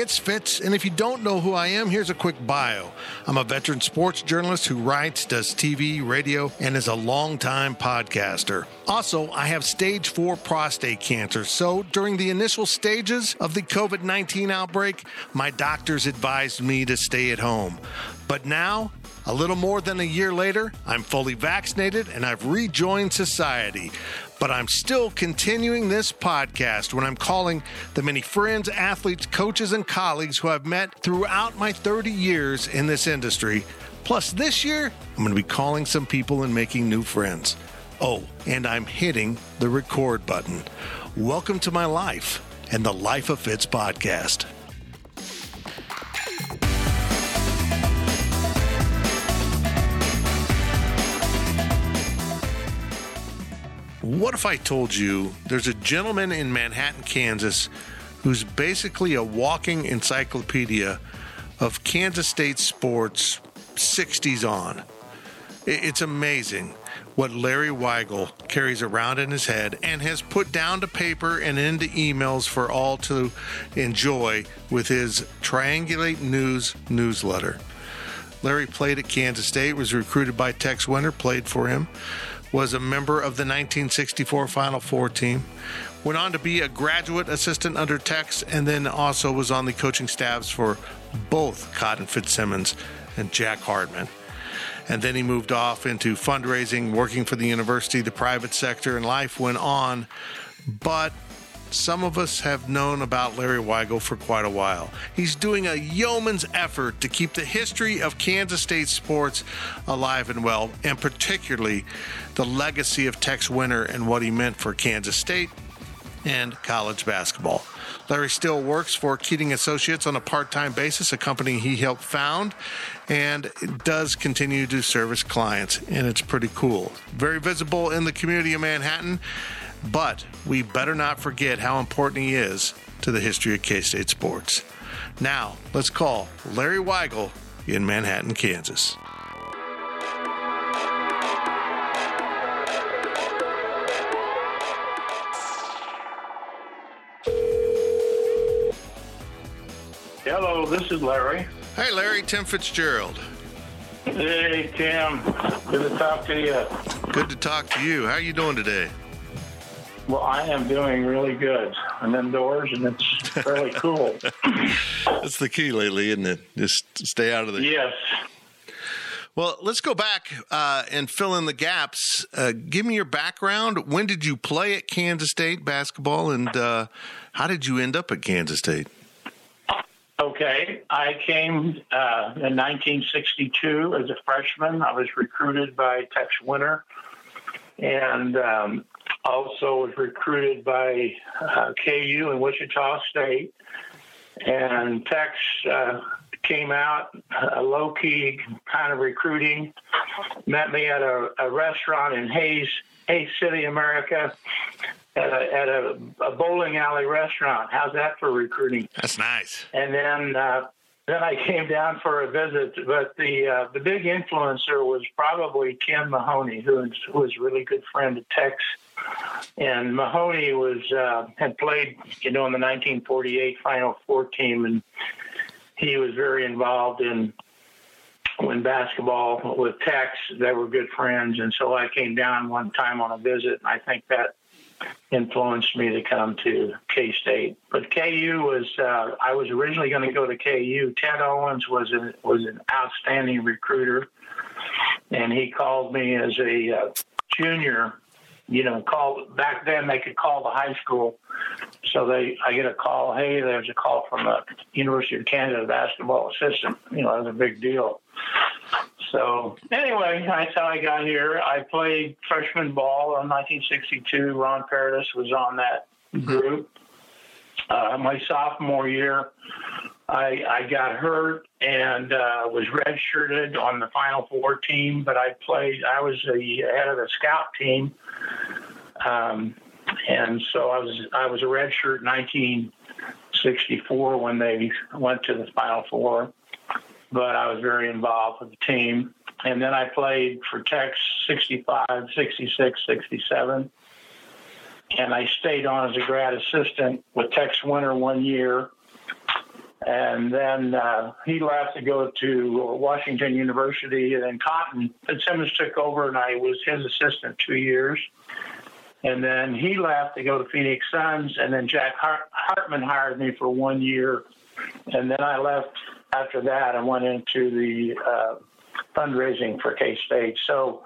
It's Fitz, and if you don't know who I am, here's a quick bio. I'm a veteran sports journalist who writes, does TV, radio, and is a longtime podcaster. Also, I have stage 4 prostate cancer, so during the initial stages of the COVID 19 outbreak, my doctors advised me to stay at home. But now, a little more than a year later, I'm fully vaccinated and I've rejoined society. But I'm still continuing this podcast when I'm calling the many friends, athletes, coaches, and colleagues who I've met throughout my 30 years in this industry. Plus, this year, I'm going to be calling some people and making new friends. Oh, and I'm hitting the record button. Welcome to my life and the Life of Fitz podcast. What if I told you there's a gentleman in Manhattan, Kansas, who's basically a walking encyclopedia of Kansas State sports 60s on? It's amazing what Larry Weigel carries around in his head and has put down to paper and into emails for all to enjoy with his Triangulate News newsletter. Larry played at Kansas State, was recruited by Tex Winter, played for him was a member of the 1964 Final Four team. Went on to be a graduate assistant under Tex, and then also was on the coaching staffs for both Cotton Fitzsimmons and Jack Hartman. And then he moved off into fundraising, working for the university, the private sector, and life went on. But some of us have known about Larry Weigel for quite a while. He's doing a yeoman's effort to keep the history of Kansas State sports alive and well, and particularly the legacy of Tex Winter and what he meant for Kansas State and college basketball. Larry still works for Keating Associates on a part time basis, a company he helped found, and does continue to service clients, and it's pretty cool. Very visible in the community of Manhattan. But we better not forget how important he is to the history of K State sports. Now, let's call Larry Weigel in Manhattan, Kansas. Hello, this is Larry. Hey, Larry, Tim Fitzgerald. Hey, Tim. Good to talk to you. Good to talk to you. How are you doing today? Well, I am doing really good. I'm indoors and it's fairly cool. That's the key lately, isn't it? Just stay out of the. Yes. Well, let's go back uh, and fill in the gaps. Uh, give me your background. When did you play at Kansas State basketball, and uh, how did you end up at Kansas State? Okay, I came uh, in 1962 as a freshman. I was recruited by Tex Winter, and um, also was recruited by uh, KU and Wichita State. And Tex uh, came out, a low key kind of recruiting, met me at a, a restaurant in Hays, Hays City, America. At, a, at a, a, bowling alley restaurant. How's that for recruiting? That's nice. And then uh, then I came down for a visit, but the uh, the big influencer was probably Ken Mahoney, who was, who was a really good friend of Tex. And Mahoney was uh, had played, you know, in the 1948 Final Four team, and he was very involved in when basketball with Tex. They were good friends, and so I came down one time on a visit, and I think that influenced me to come to K State. But KU was uh, I was originally going to go to KU. Ted Owens was a, was an outstanding recruiter, and he called me as a uh, junior. You know, call back then they could call the high school. So they, I get a call. Hey, there's a call from the University of Canada basketball assistant. You know, that's a big deal. So anyway, that's how I got here. I played freshman ball in 1962. Ron Paradis was on that group. Uh, my sophomore year, I, I got hurt and uh, was redshirted on the Final Four team, but I played. I was the head of the scout team, um, and so I was I was a redshirt in 1964 when they went to the Final Four. But I was very involved with the team, and then I played for Tex 65, 66, 67 and I stayed on as a grad assistant with Tex Winter one year. And then uh, he left to go to Washington University, and then Cotton Fitzsimmons took over, and I was his assistant two years. And then he left to go to Phoenix Suns, and then Jack Hart- Hartman hired me for one year, and then I left after that and went into the uh, fundraising for K State. So,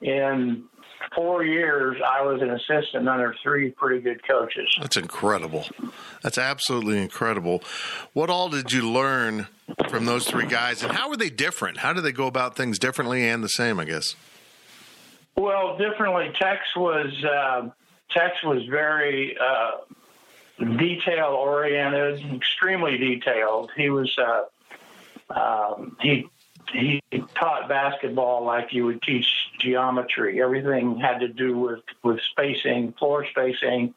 in four years, I was an assistant under three pretty good coaches. That's incredible. That's absolutely incredible. What all did you learn from those three guys, and how were they different? How did they go about things differently and the same? I guess. Well, differently. Tex was uh, Tex was very uh, detail oriented, extremely detailed. He was uh, um, he he taught basketball like you would teach geometry. Everything had to do with, with spacing, floor spacing,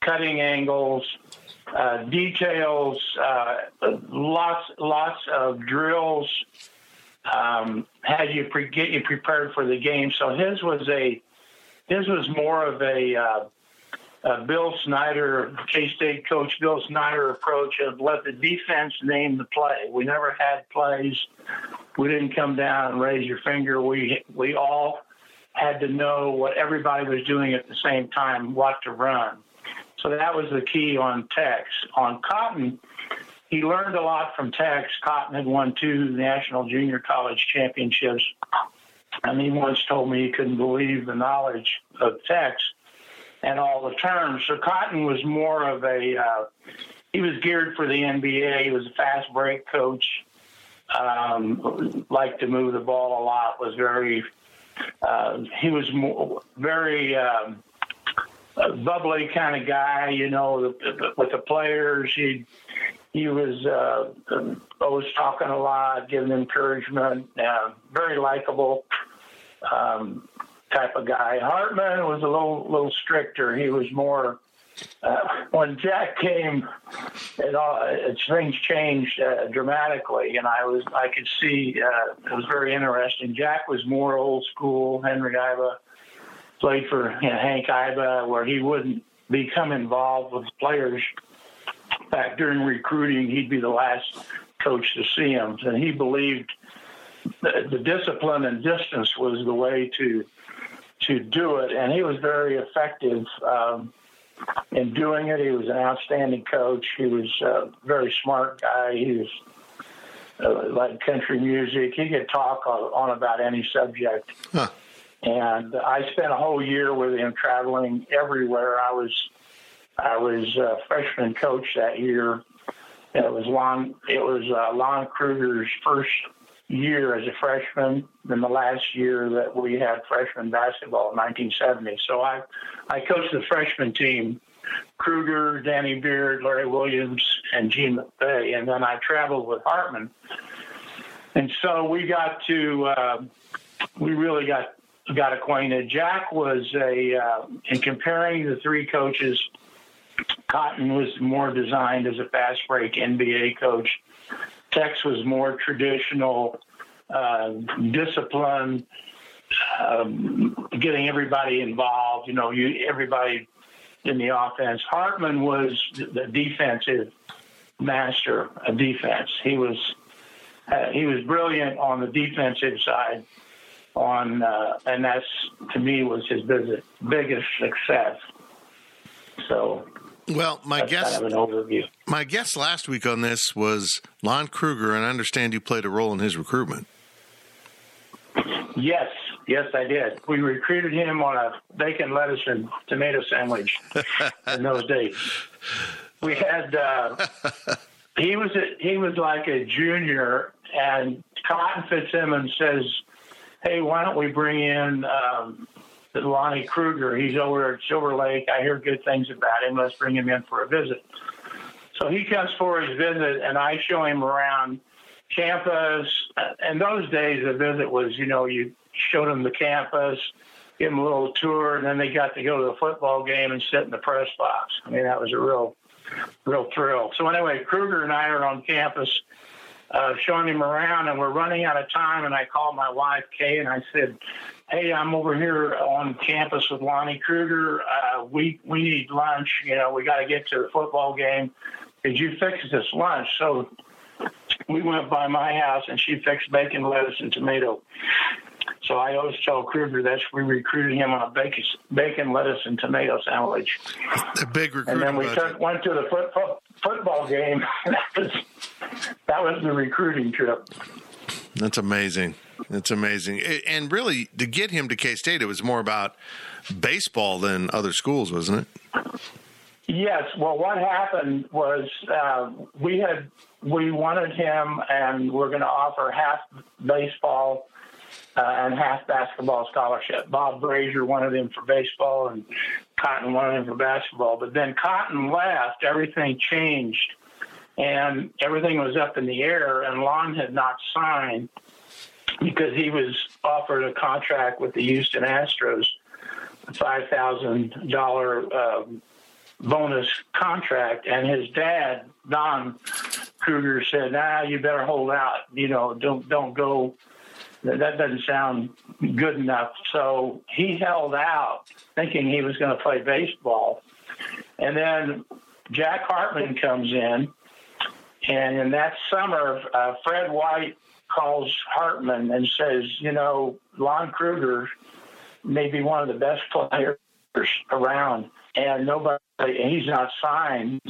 cutting angles, uh, details, uh, lots lots of drills. Um, had you pre- get you prepared for the game. So his was a his was more of a uh, uh, Bill Snyder, K State coach Bill Snyder approach of let the defense name the play. We never had plays. We didn't come down and raise your finger. We we all had to know what everybody was doing at the same time, what to run. So that was the key on Tex. On Cotton, he learned a lot from Tex. Cotton had won two national junior college championships. And he once told me he couldn't believe the knowledge of Tex and all the terms. So Cotton was more of a, uh, he was geared for the NBA. He was a fast break coach, um, liked to move the ball a lot, was very, uh, he was more, very, um, bubbly kind of guy, you know, with the players. He he was uh, always talking a lot, giving encouragement, uh, very likable. Um, type of guy. Hartman was a little little stricter. He was more. Uh, when Jack came, it all it, things changed uh, dramatically, and I was I could see uh, it was very interesting. Jack was more old school. Henry Iba played for you know, Hank Iba, where he wouldn't become involved with players. In fact, during recruiting, he'd be the last coach to see him, and he believed the, the discipline and distance was the way to to do it, and he was very effective um, in doing it. He was an outstanding coach. He was a very smart guy. He was uh, like country music. He could talk on, on about any subject. Huh. And I spent a whole year with him traveling everywhere. I was I was a freshman coach that year. It was Lon. It was uh, Lon Kruger's first year as a freshman than the last year that we had freshman basketball in 1970. So I, I coached the freshman team, Kruger, Danny Beard, Larry Williams, and Gene McVeigh, and then I traveled with Hartman. And so we got to, uh, we really got got acquainted. Jack was a, uh, in comparing the three coaches, Cotton was more designed as a fast break NBA coach. Tex was more traditional, uh, discipline, um, getting everybody involved. You know, you everybody in the offense. Hartman was the defensive master of defense. He was uh, he was brilliant on the defensive side. On uh, and that's to me was his biggest biggest success. So well, my That's guess, kind of my guess last week on this was Lon Kruger, and I understand you played a role in his recruitment. Yes, yes, I did. We recruited him on a bacon, lettuce, and tomato sandwich in those days. We had uh, he was a, he was like a junior, and Cotton Fitzsimmons says, "Hey, why don't we bring in um, Lonnie Kruger? He's over at Silver Lake. I hear good things about him. Let's bring him in for a visit." So he comes for his visit, and I show him around campus. And those days, the visit was, you know, you showed them the campus, give them a little tour, and then they got to go to the football game and sit in the press box. I mean, that was a real, real thrill. So anyway, Kruger and I are on campus. Uh, showing him around, and we're running out of time. And I called my wife, Kay, and I said, "Hey, I'm over here on campus with Lonnie Kruger. Uh, we we need lunch. You know, we got to get to the football game. Could you fix this lunch?" So we went by my house, and she fixed bacon, lettuce, and tomato. So I always tell Kruger that we recruited him on a bacon, bacon, lettuce, and tomato sandwich. A big recruiting And then we budget. took, went to the foot, foot, football game. that was that was the recruiting trip. That's amazing. That's amazing. And really, to get him to K State, it was more about baseball than other schools, wasn't it? Yes. Well, what happened was uh, we had we wanted him, and we're going to offer half baseball uh, and half basketball scholarship. Bob Brasher wanted him for baseball, and Cotton wanted him for basketball. But then Cotton left. Everything changed, and everything was up in the air. And Lon had not signed because he was offered a contract with the Houston Astros, a five thousand dollar um, bonus contract, and his dad, Don Kruger, said, "Nah, you better hold out. You know, don't don't go. That doesn't sound good enough." So he held out, thinking he was going to play baseball, and then Jack Hartman comes in, and in that summer, uh, Fred White calls Hartman and says, "You know, Lon Kruger may be one of the best players around." and nobody, and he's not signed.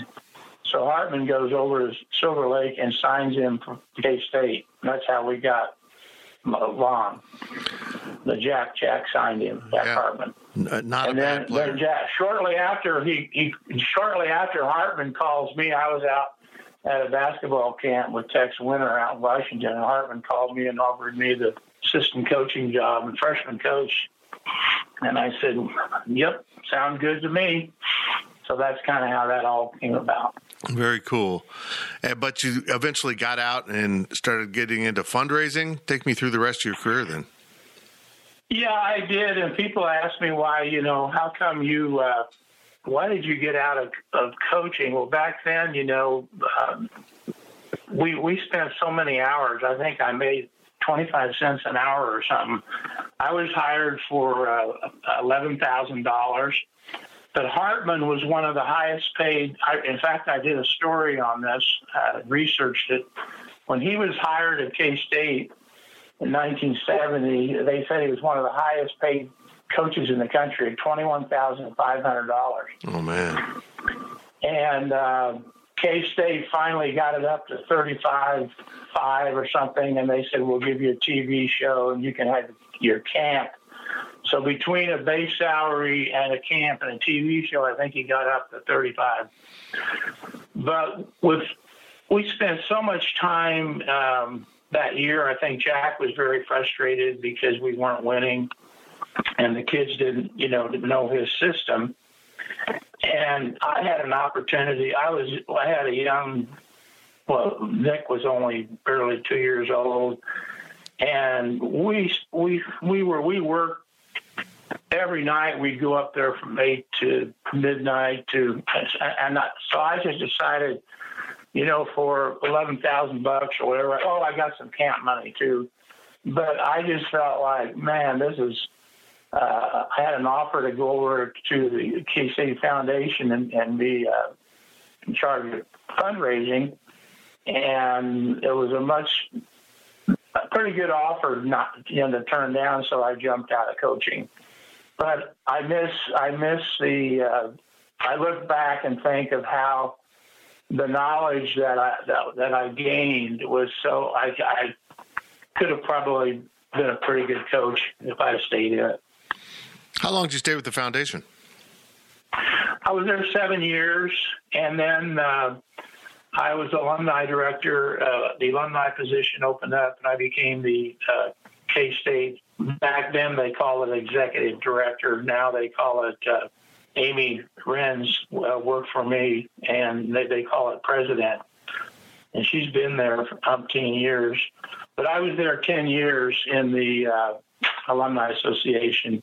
So Hartman goes over to Silver Lake and signs him for K State. That's how we got Lon. The Jack Jack signed him, Jack Yeah. Hartman. N- uh, Not And a then, bad player. then Jack, shortly after he, he, shortly after Hartman calls me, I was out at a basketball camp with Tex Winter out in Washington, and Hartman called me and offered me the assistant coaching job and freshman coach. And I said, "Yep, sounds good to me." So that's kind of how that all came about. Very cool. Uh, But you eventually got out and started getting into fundraising. Take me through the rest of your career then. Yeah, I did, and people ask me why. You know, how come you? Uh, why did you get out of, of coaching? Well, back then, you know, um, we we spent so many hours. I think I made twenty five cents an hour or something. I was hired for uh, eleven thousand dollars, but Hartman was one of the highest paid. I, in fact, I did a story on this, uh, researched it. When he was hired at K State in 1970, they said he was one of the highest paid coaches in the country, at twenty-one thousand five hundred dollars. Oh man. And uh, K State finally got it up to thirty-five five or something, and they said we'll give you a TV show and you can have your camp. So between a base salary and a camp and a TV show, I think he got up to thirty-five. But with we spent so much time um, that year. I think Jack was very frustrated because we weren't winning, and the kids didn't, you know, didn't know his system. And I had an opportunity. I was, I had a young, well, Nick was only barely two years old, and we we we were we worked every night. We'd go up there from eight to midnight to, and I, so I just decided you know, for eleven thousand bucks or whatever. Oh, I got some camp money too, but I just felt like, man, this is. Uh, I had an offer to go over to the K State Foundation and, and be uh, in charge of fundraising, and it was a much, a pretty good offer not you know to turn down. So I jumped out of coaching, but I miss I miss the. Uh, I look back and think of how the knowledge that I that, that I gained was so I, I could have probably been a pretty good coach if I'd have stayed in it. How long did you stay with the foundation? I was there seven years, and then uh, I was alumni director. Uh, the alumni position opened up, and I became the uh, K State. Back then, they call it executive director. Now they call it. Uh, Amy Renz uh, worked for me, and they, they call it president. And she's been there for umpteen years. But I was there 10 years in the uh, Alumni Association.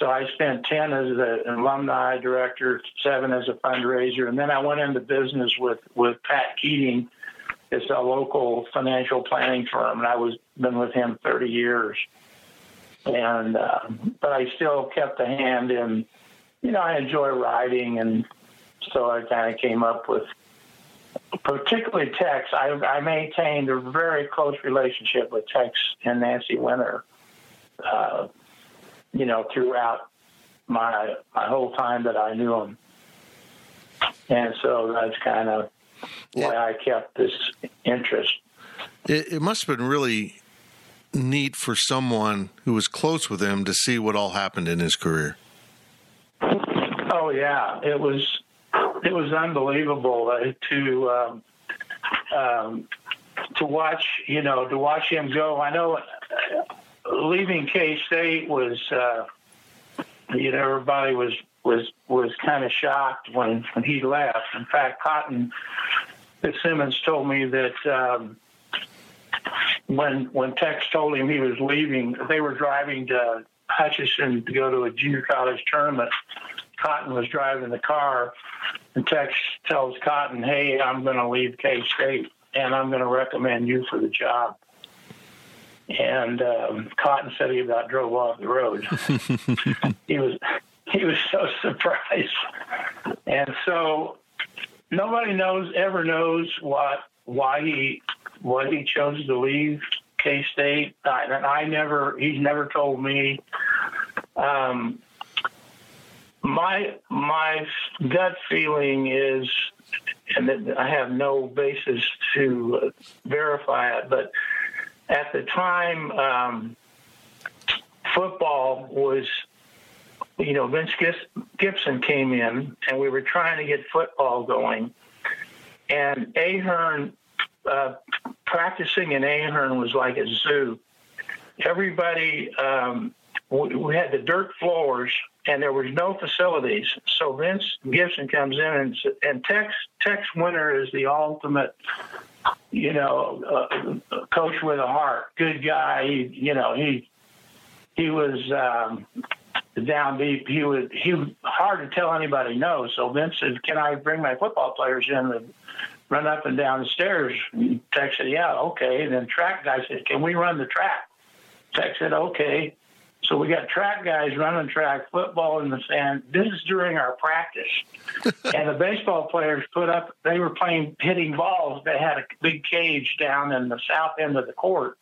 So I spent 10 as an alumni director, seven as a fundraiser, and then I went into business with, with Pat Keating. It's a local financial planning firm, and I was been with him 30 years. And uh, but I still kept a hand in, you know, I enjoy writing, and so I kind of came up with, particularly Tex. I, I maintained a very close relationship with Tex and Nancy Winter uh, you know, throughout my my whole time that I knew him. And so that's kind of why I kept this interest. It, it must have been really neat for someone who was close with him to see what all happened in his career. Oh yeah, it was it was unbelievable to um, um, to watch. You know, to watch him go. I know leaving K State was, uh, you know, everybody was was was kind of shocked when when he left. In fact, Cotton Simmons told me that um, when when Tex told him he was leaving, they were driving to Hutchinson to go to a junior college tournament. Cotton was driving the car, and Tex tells Cotton, "Hey, I'm going to leave K State, and I'm going to recommend you for the job." And um, Cotton said he about drove off the road. he was he was so surprised, and so nobody knows ever knows what why he why he chose to leave K State, and I never he's never told me. Um, my my gut feeling is, and I have no basis to verify it, but at the time, um, football was, you know, Vince Gibson came in and we were trying to get football going. And Ahearn, uh, practicing in Ahearn was like a zoo. Everybody, um, we, we had the dirt floors and there was no facilities. So Vince Gibson comes in and, and Tex, Tex Winter is the ultimate you know, uh, coach with a heart, good guy. He, you know, he he was um, down deep. He was he was hard to tell anybody no. So Vince said, "Can I bring my football players in and run up and down the stairs?" Tex said, "Yeah, okay." And then track guy said, "Can we run the track?" Tex said, "Okay." So we got track guys running track, football in the sand. This is during our practice. and the baseball players put up, they were playing, hitting balls. They had a big cage down in the south end of the court.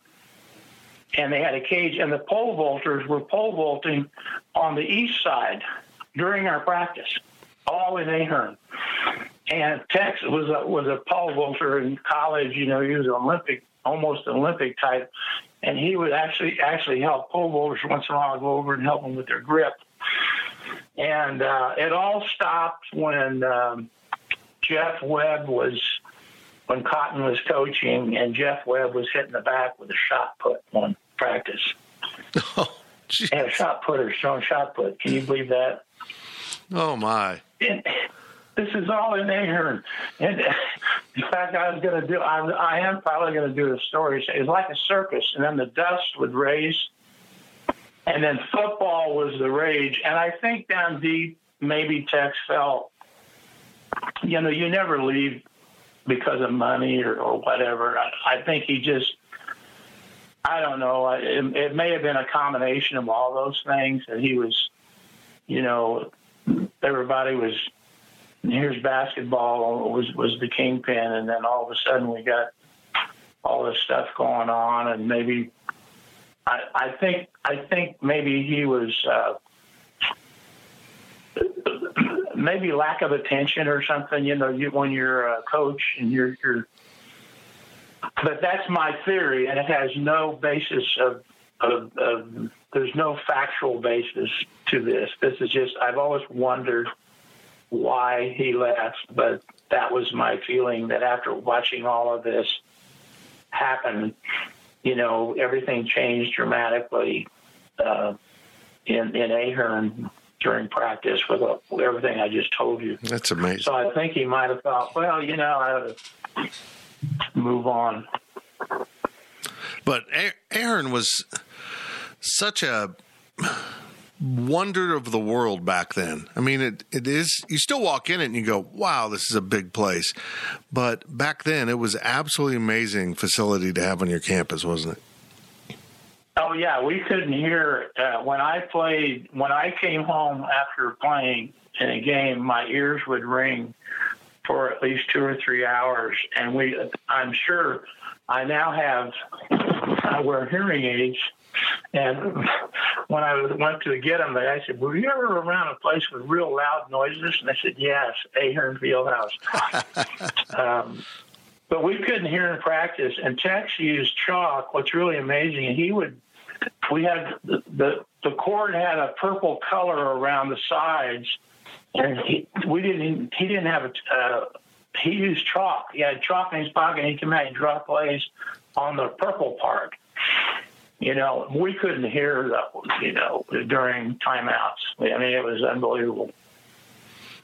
And they had a cage, and the pole vaulters were pole vaulting on the east side during our practice, all in Ahearn. And Tex was a, was a pole vaulter in college. You know, he was an Olympic, almost Olympic type and he would actually actually help pole vaulters once in a while go over and help them with their grip. And uh, it all stopped when um, Jeff Webb was when Cotton was coaching, and Jeff Webb was hitting the back with a shot put on practice. Oh, and a shot putter strong shot put. Can you believe that? Oh my! And, this is all in Ahearn. And in fact, I was going to do, I, I am probably going to do a story. It's like a circus, and then the dust would raise, and then football was the rage. And I think down deep, maybe Tex felt, you know, you never leave because of money or, or whatever. I, I think he just, I don't know. It, it may have been a combination of all those things that he was, you know, everybody was here's basketball was was the kingpin, and then all of a sudden we got all this stuff going on, and maybe I, I think I think maybe he was. Uh, maybe lack of attention or something, you know, you, when you're a coach and you're, you're, but that's my theory and it has no basis of, of, of, there's no factual basis to this. This is just, I've always wondered why he left, but that was my feeling that after watching all of this happen, you know, everything changed dramatically uh, in in Ahearn during practice with uh, everything I just told you. That's amazing. So I think he might have thought, well, you know, I move on. But Ahearn was such a wonder of the world back then. I mean, it, it is, you still walk in it and you go, wow, this is a big place. But back then, it was absolutely amazing facility to have on your campus, wasn't it? Oh yeah, we couldn't hear uh, when I played. When I came home after playing in a game, my ears would ring for at least two or three hours, and we. I'm sure I now have. I wear hearing aids, and when I went to get them, I said, "Were you ever around a place with real loud noises?" And they said, "Yes, Ahearn Fieldhouse." um, but we couldn't hear in practice. And Tex used chalk. What's really amazing, he would we had the, the the cord had a purple color around the sides, and he, we didn't. He didn't have a. He used chalk. He had chalk in his pocket. He came out and draw plays on the purple part. You know, we couldn't hear that. You know, during timeouts. I mean, it was unbelievable.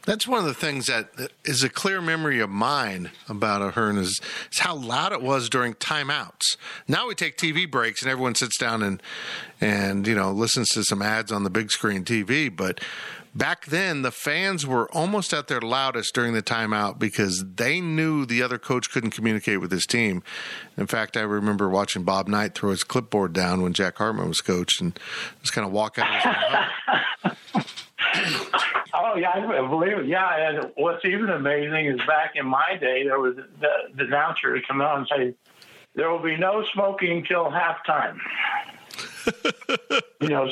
That's one of the things that is a clear memory of mine about Ahearn is, is how loud it was during timeouts. Now we take TV breaks and everyone sits down and and you know listens to some ads on the big screen TV, but back then the fans were almost at their loudest during the timeout because they knew the other coach couldn't communicate with his team. In fact, I remember watching Bob Knight throw his clipboard down when Jack Hartman was coach and just kind of walk out. Oh yeah, I believe it. Yeah, and what's even amazing is back in my day, there was the, the announcer would come out and say, "There will be no smoking till halftime." you know,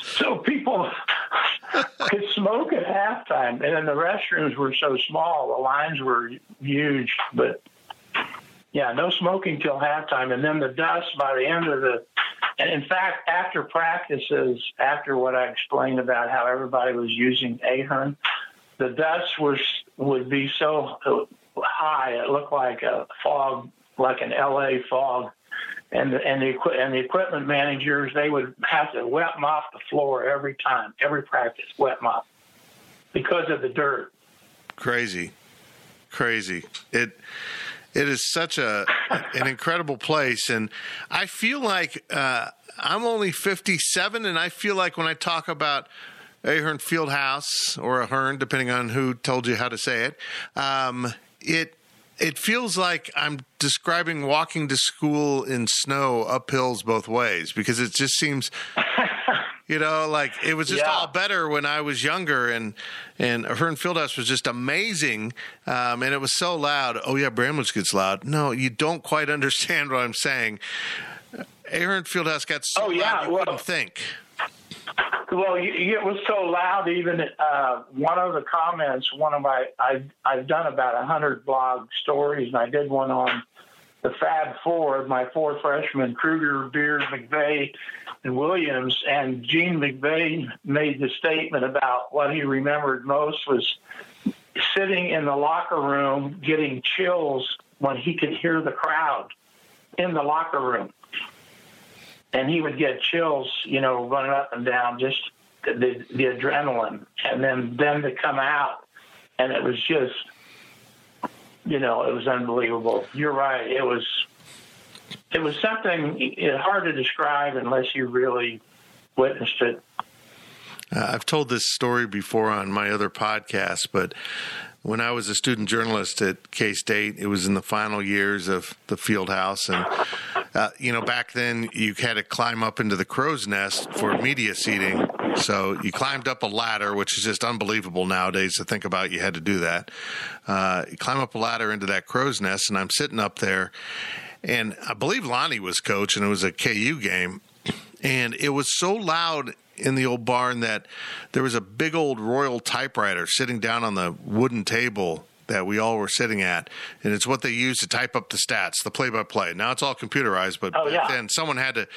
so people could smoke at halftime, and then the restrooms were so small, the lines were huge. But yeah, no smoking till halftime, and then the dust by the end of the and in fact, after practices, after what I explained about how everybody was using Ahearn, the dust was would be so high it looked like a fog, like an LA fog, and the, and the and the equipment managers they would have to wet mop the floor every time, every practice, wet mop because of the dirt. Crazy, crazy. It it is such a an incredible place, and I feel like uh, I'm only 57, and I feel like when I talk about Ahearn Fieldhouse or Ahearn, depending on who told you how to say it, um, it it feels like I'm describing walking to school in snow up hills both ways because it just seems you know, like it was just yeah. all better when I was younger, and and Ahearn Fieldhouse was just amazing, um, and it was so loud. Oh yeah, Bramlage gets loud. No, you don't quite understand what I'm saying. Ahearn Fieldhouse got so oh, yeah. loud you well, couldn't think. Well, it was so loud. Even uh, one of the comments, one of my, I've, I've done about a hundred blog stories, and I did one on the Fab Four, my four freshmen, Kruger, Beard, McVeigh, and Williams. And Gene McVeigh made the statement about what he remembered most was sitting in the locker room getting chills when he could hear the crowd in the locker room. And he would get chills, you know, running up and down, just the, the adrenaline. And then them to come out. And it was just you know, it was unbelievable. You're right. It was it was something hard to describe unless you really witnessed it. Uh, I've told this story before on my other podcast, but when I was a student journalist at K State, it was in the final years of the field house. And, uh, you know, back then you had to climb up into the crow's nest for media seating. So you climbed up a ladder, which is just unbelievable nowadays to think about. You had to do that. Uh, you climb up a ladder into that crow's nest, and I'm sitting up there. And I believe Lonnie was coach, and it was a KU game. And it was so loud in the old barn that there was a big old Royal typewriter sitting down on the wooden table that we all were sitting at, and it's what they use to type up the stats, the play-by-play. Now it's all computerized, but oh, yeah. then someone had to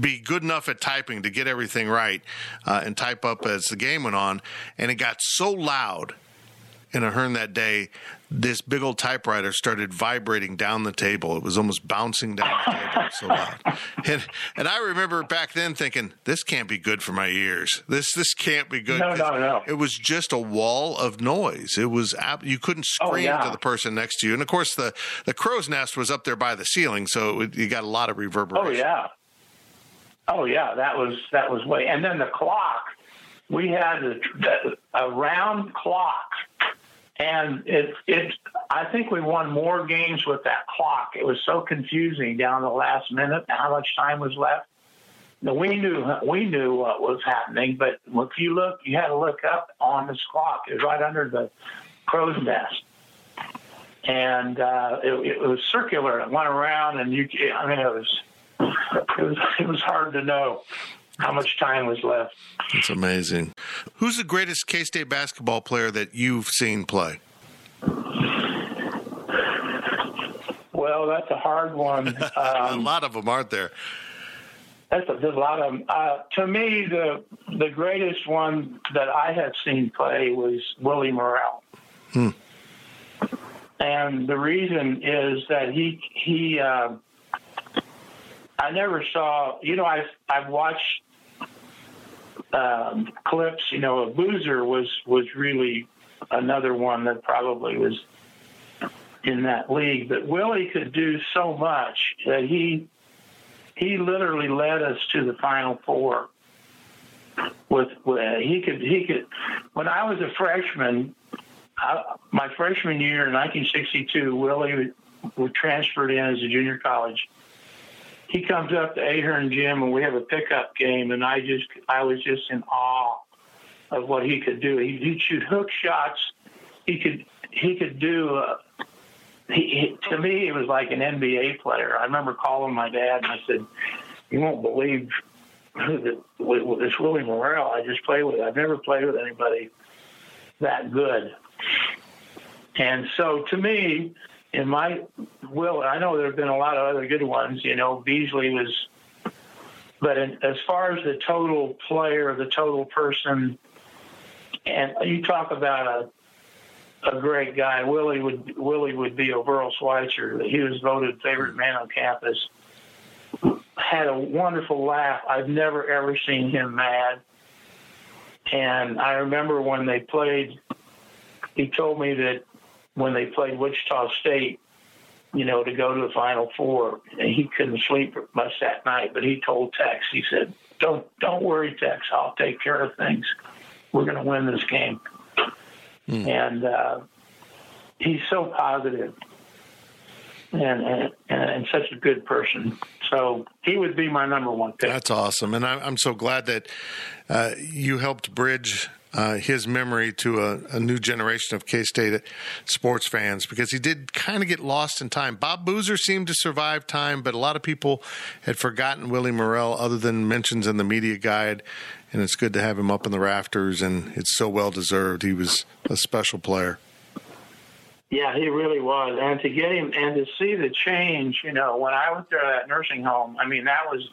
be good enough at typing to get everything right uh, and type up as the game went on, and it got so loud in a Ahearn that day, this big old typewriter started vibrating down the table. It was almost bouncing down the table so loud. And, and I remember back then thinking, this can't be good for my ears. This this can't be good. No, no, no. It was just a wall of noise. It was you couldn't Oh, scream yeah. to the person next to you. And of course, the the crow's nest was up there by the ceiling, so it, you got a lot of reverberation. Oh yeah. Oh yeah, that was that was way. And then the clock, we had a, a round clock, and it it. I think we won more games with that clock. It was so confusing down the last minute how much time was left. Now, we knew we knew what was happening, but if you look, you had to look up on this clock. It was right under the crow's nest and uh, it, it was circular. It went around, and you. I mean, it was it was it was hard to know how much time was left. It's amazing. Who's the greatest K State basketball player that you've seen play? Well, that's a hard one. a Um, lot of them, aren't there? that's a, there's a lot of them. Uh, to me, the the greatest one that I have seen play was Willie Murrell. Hmm. And the reason is that he he uh, I never saw you know I've I've watched um, clips you know a Boozer was was really another one that probably was in that league but Willie could do so much that he he literally led us to the final four with, with he could he could when I was a freshman I, my freshman year in 1962, Willie was transferred in as a junior college. He comes up to Ahearn Gym and we have a pickup game, and I just I was just in awe of what he could do. He, he'd shoot hook shots. He could he could do. Uh, he, he, to me, he was like an NBA player. I remember calling my dad and I said, "You won't believe who with, with this Willie Murrell I just played with. I've never played with anybody that good." And so to me, in my will, I know there have been a lot of other good ones. You know, Beasley was, but in, as far as the total player, the total person, and you talk about a a great guy, Willie would Willie would be Overall Schweitzer. He was voted favorite man on campus. Had a wonderful laugh. I've never ever seen him mad. And I remember when they played he told me that when they played Wichita State, you know, to go to the Final Four, and he couldn't sleep much that night. But he told Tex, he said, "Don't don't worry, Tex. I'll take care of things. We're going to win this game." And uh, he's so positive and, and and such a good person. So he would be my number one pick. That's awesome, and I, I'm so glad that uh, you helped bridge uh, his memory to a, a new generation of K State sports fans because he did kind of get lost in time. Bob Boozer seemed to survive time, but a lot of people had forgotten Willie Murrell, other than mentions in the media guide. And it's good to have him up in the rafters, and it's so well deserved. He was a special player. Yeah, he really was. And to get him and to see the change, you know, when I went to that nursing home, I mean, that was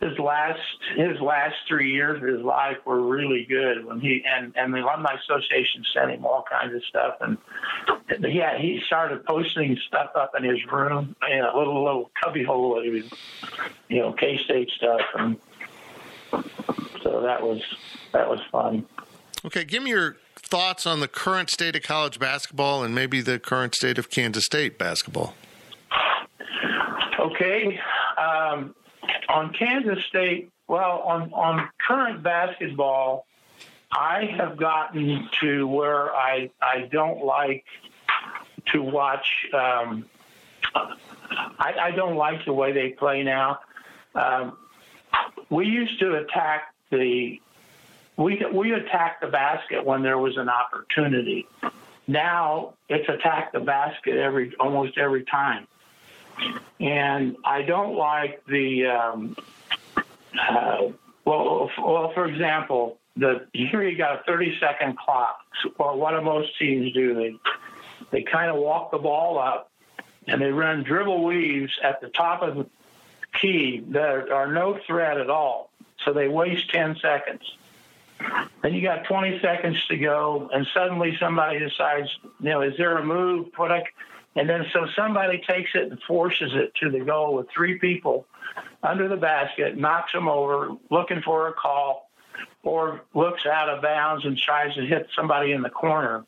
his last his last three years of his life were really good when he and and the alumni association sent him all kinds of stuff and yeah he started posting stuff up in his room in a little little cubby hole that he was you know K State stuff and so that was that was fun. Okay, give me your thoughts on the current state of college basketball and maybe the current state of Kansas State basketball. Okay. Um, on Kansas State, well, on, on current basketball, I have gotten to where I, I don't like to watch. Um, I, I don't like the way they play now. Um, we used to attack the we we attack the basket when there was an opportunity. Now it's attack the basket every almost every time, and I don't like the. Um, uh, well, well, for example, the here you got a 30 second clock. Well, what do most teams do? They they kind of walk the ball up and they run dribble weaves at the top of the key that are no threat at all. So they waste 10 seconds. Then you got 20 seconds to go, and suddenly somebody decides, you know, is there a move? What I, and then so somebody takes it and forces it to the goal with three people under the basket, knocks them over, looking for a call, or looks out of bounds and tries to hit somebody in the corner.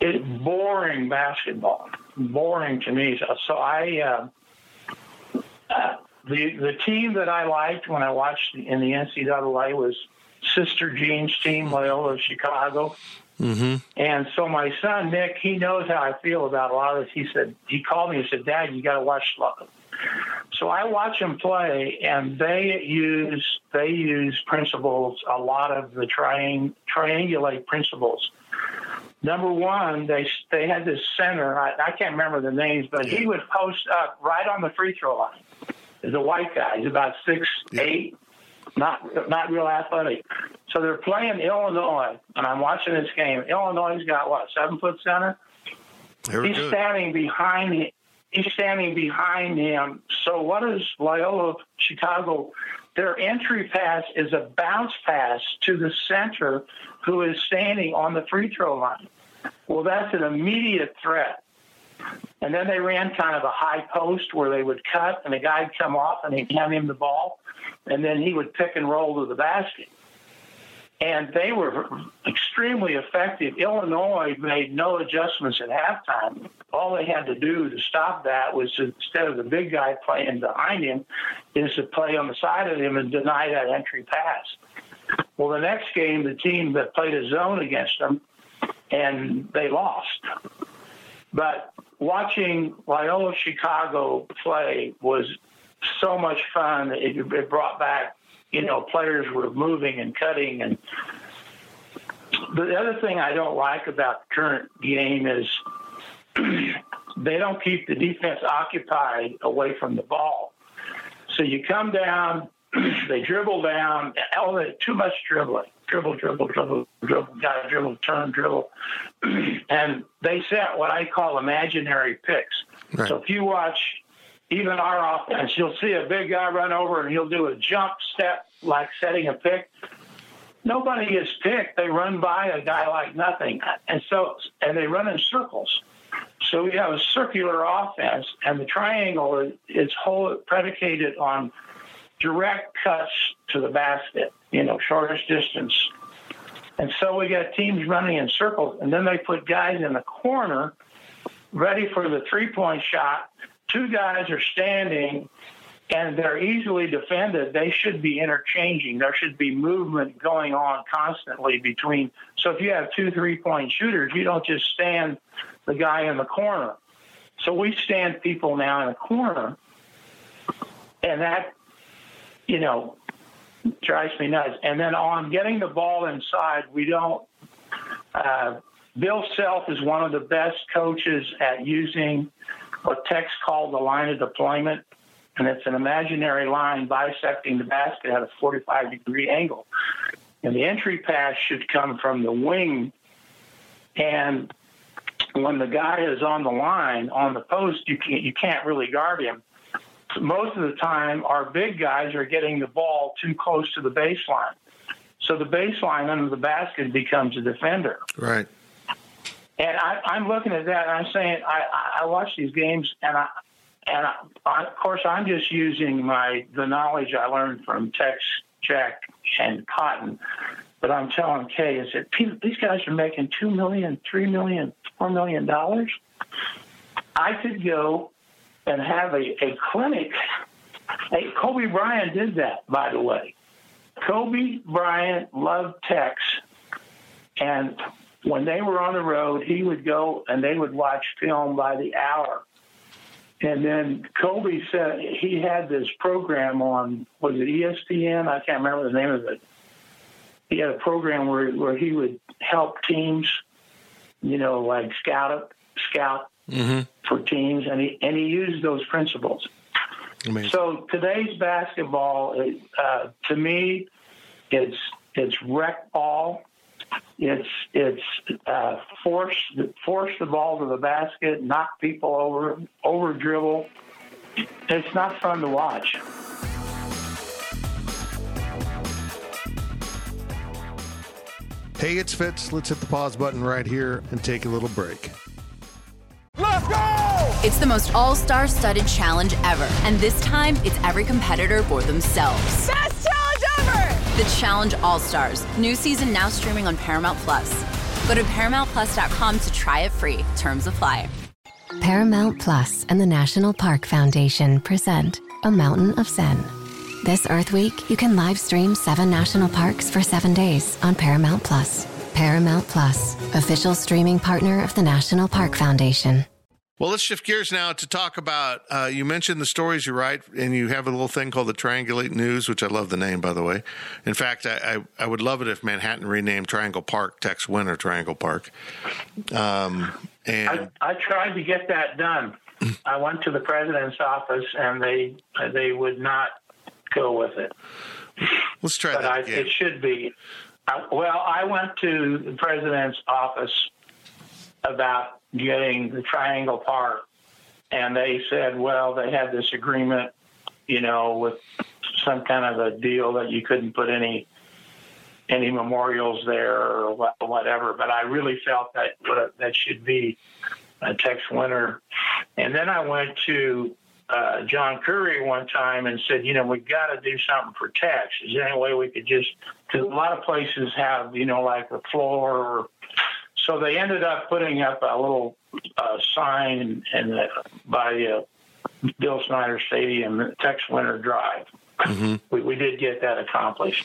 It's boring basketball, boring to me. So, so I, uh, uh, the the team that I liked when I watched in the NCAA was Sister Jean's team, Loyola of Chicago. Mm-hmm. And so my son Nick, he knows how I feel about a lot of this. He said he called me and said, "Dad, you got to watch Sloan." So I watch them play, and they use they use principles a lot of the triang, triangulate principles. Number one, they they had this center. I, I can't remember the names, but he would post up right on the free throw line. Is a white guy. He's about six eight, not not real athletic. So they're playing Illinois, and I'm watching this game. Illinois's got what seven foot center. He's good. standing behind him. He's standing behind him. So what is Loyola Chicago? Their entry pass is a bounce pass to the center, who is standing on the free throw line. Well, that's an immediate threat. And then they ran kind of a high post where they would cut, and the guy'd come off, and they'd hand him the ball, and then he would pick and roll to the basket and they were extremely effective. Illinois made no adjustments at halftime. All they had to do to stop that was instead of the big guy playing behind him, is to play on the side of him and deny that entry pass. Well, the next game, the team that played a zone against them, and they lost. But watching Loyola Chicago play was so much fun. It, it brought back you know, players were moving and cutting. And the other thing I don't like about the current game is they don't keep the defense occupied away from the ball. So you come down, they dribble down, too much dribbling. Dribble, dribble, dribble, dribble, to dribble, turn, dribble. and they set what I call imaginary picks. Right. So if you watch even our offense, you'll see a big guy run over and he'll do a jump step like setting a pick. Nobody gets picked. They run by a guy like nothing. And so, and they run in circles. So we have a circular offense, and the triangle is, is whole, predicated on direct cuts to the basket, you know, shortest distance. And so we got teams running in circles, and then they put guys in the corner ready for the three point shot two guys are standing and they're easily defended, they should be interchanging. There should be movement going on constantly between. So if you have two three point shooters, you don't just stand the guy in the corner. So we stand people now in the corner, and that, you know, drives me nuts. And then on getting the ball inside, we don't. Uh, Bill Self is one of the best coaches at using what Tex called the line of deployment, and it's an imaginary line bisecting the basket at a 45 degree angle. And the entry pass should come from the wing. And when the guy is on the line, on the post, you can't, you can't really guard him. Most of the time, our big guys are getting the ball too close to the baseline. So the baseline under the basket becomes a defender. Right. And I, am looking at that, and I'm saying I, I watch these games, and I and I, I, of course I'm just using my the knowledge I learned from Tex, Jack, and Cotton. But I'm telling Kay is that these guys are making two million, three million, four million dollars. I could go and have a, a clinic. Hey, Kobe Bryant did that, by the way. Kobe Bryant loved Tex, and when they were on the road, he would go and they would watch film by the hour. And then Kobe said he had this program on was it ESPN? I can't remember the name of it. He had a program where where he would help teams, you know, like scout scout mm-hmm. for teams, and he and he used those principles. Amazing. So today's basketball, uh, to me, it's it's rec ball it's it's uh, force force the ball to the basket, knock people over, over dribble. It's not fun to watch. Hey, it's Fitz. Let's hit the pause button right here and take a little break. Let's go! It's the most all star studded challenge ever. And this time, it's every competitor for themselves. Best challenge ever! The Challenge All Stars. New season now streaming on Paramount Plus. Go to ParamountPlus.com to try it free. Terms apply. Paramount Plus and the National Park Foundation present A Mountain of Zen. This Earth Week, you can live stream seven national parks for seven days on Paramount Plus. Paramount Plus, official streaming partner of the National Park Foundation. Well, let's shift gears now to talk about. Uh, you mentioned the stories you write, and you have a little thing called the Triangulate News, which I love the name, by the way. In fact, I, I, I would love it if Manhattan renamed Triangle Park Tex Winter Triangle Park. Um, and I, I tried to get that done. I went to the president's office, and they they would not go with it. Let's try but that I, again. It should be. I, well, I went to the president's office about getting the Triangle Park, and they said, well, they had this agreement, you know, with some kind of a deal that you couldn't put any any memorials there or whatever. But I really felt that that should be a Tex Winter. And then I went to uh, John Currie one time and said, you know, we've got to do something for Tex. Is there any way we could just, because a lot of places have, you know, like a floor. Or, so they ended up putting up a little uh, sign and uh, by uh, Bill Snyder Stadium, Tex Winter Drive. Mm-hmm. We, we did get that accomplished.